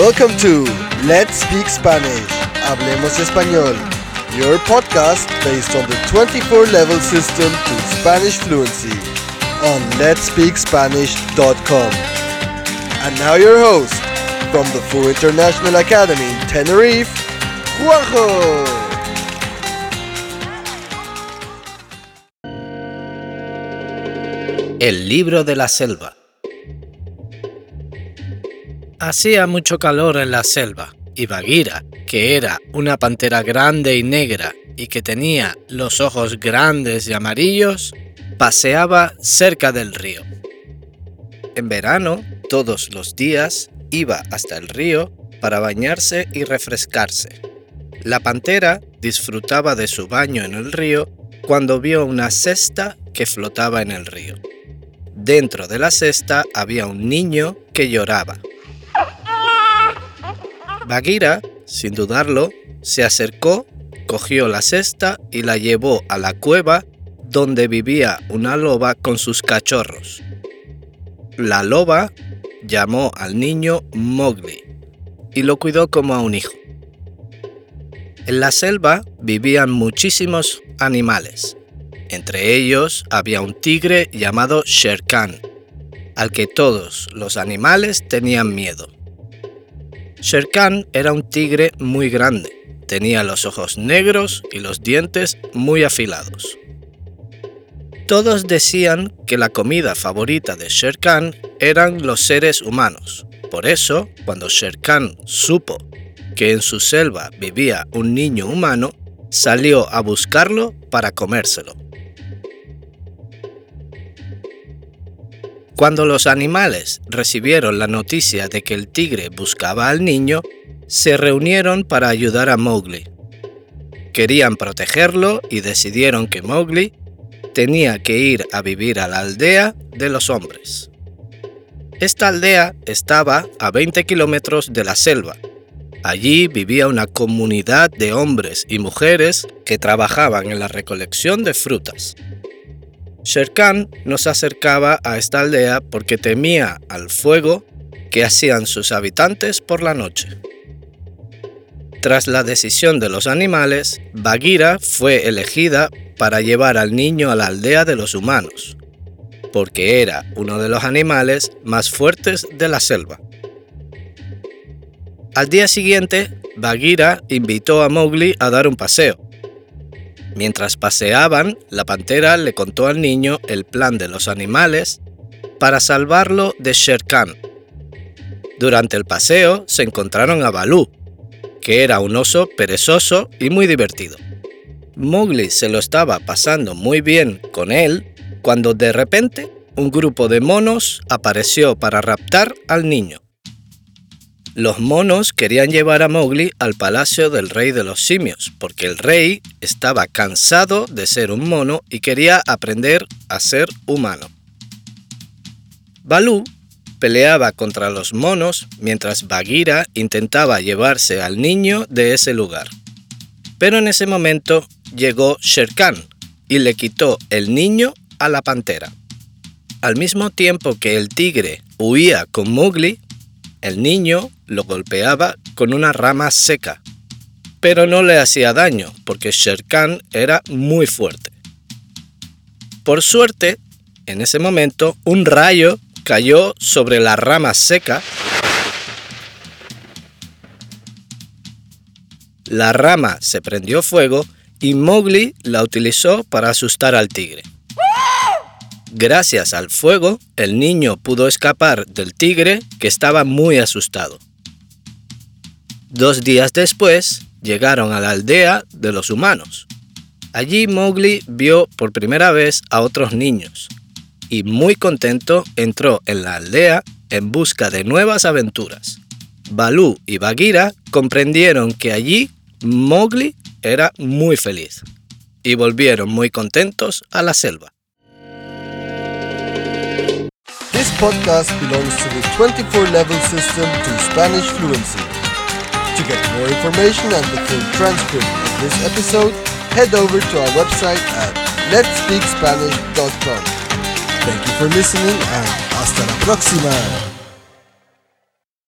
Welcome to Let's Speak Spanish. Hablemos Español. Your podcast based on the 24 level system to Spanish fluency on letspeakspanish.com. And now your host from the Full International Academy in Tenerife, Juanjo. El libro de la selva. Hacía mucho calor en la selva y Bagheera, que era una pantera grande y negra y que tenía los ojos grandes y amarillos, paseaba cerca del río. En verano, todos los días, iba hasta el río para bañarse y refrescarse. La pantera disfrutaba de su baño en el río cuando vio una cesta que flotaba en el río. Dentro de la cesta había un niño que lloraba. Bagheera, sin dudarlo, se acercó, cogió la cesta y la llevó a la cueva donde vivía una loba con sus cachorros. La loba llamó al niño Mowgli y lo cuidó como a un hijo. En la selva vivían muchísimos animales. Entre ellos había un tigre llamado Shere Khan, al que todos los animales tenían miedo. Shere Khan era un tigre muy grande, tenía los ojos negros y los dientes muy afilados. Todos decían que la comida favorita de Shere Khan eran los seres humanos. Por eso, cuando Shere Khan supo que en su selva vivía un niño humano, salió a buscarlo para comérselo. Cuando los animales recibieron la noticia de que el tigre buscaba al niño, se reunieron para ayudar a Mowgli. Querían protegerlo y decidieron que Mowgli tenía que ir a vivir a la aldea de los hombres. Esta aldea estaba a 20 kilómetros de la selva. Allí vivía una comunidad de hombres y mujeres que trabajaban en la recolección de frutas. Shere Khan no se acercaba a esta aldea porque temía al fuego que hacían sus habitantes por la noche. Tras la decisión de los animales, Bagheera fue elegida para llevar al niño a la aldea de los humanos, porque era uno de los animales más fuertes de la selva. Al día siguiente, Bagheera invitó a Mowgli a dar un paseo, Mientras paseaban, la pantera le contó al niño el plan de los animales para salvarlo de Shere Khan. Durante el paseo se encontraron a Balú, que era un oso perezoso y muy divertido. Mowgli se lo estaba pasando muy bien con él cuando de repente un grupo de monos apareció para raptar al niño. Los monos querían llevar a Mowgli al palacio del rey de los simios, porque el rey estaba cansado de ser un mono y quería aprender a ser humano. Balú peleaba contra los monos mientras Bagheera intentaba llevarse al niño de ese lugar. Pero en ese momento llegó Shere Khan y le quitó el niño a la pantera. Al mismo tiempo que el tigre huía con Mowgli, el niño lo golpeaba con una rama seca, pero no le hacía daño porque Shere Khan era muy fuerte. Por suerte, en ese momento, un rayo cayó sobre la rama seca. La rama se prendió fuego y Mowgli la utilizó para asustar al tigre. Gracias al fuego, el niño pudo escapar del tigre que estaba muy asustado. Dos días después, llegaron a la aldea de los humanos. Allí Mowgli vio por primera vez a otros niños y muy contento entró en la aldea en busca de nuevas aventuras. Balú y Bagheera comprendieron que allí Mowgli era muy feliz y volvieron muy contentos a la selva. Podcast belongs to the 24 level system to Spanish fluency. To get more information and the full transcript of this episode, head over to our website at letspeakspanish.com. Thank you for listening and hasta la próxima!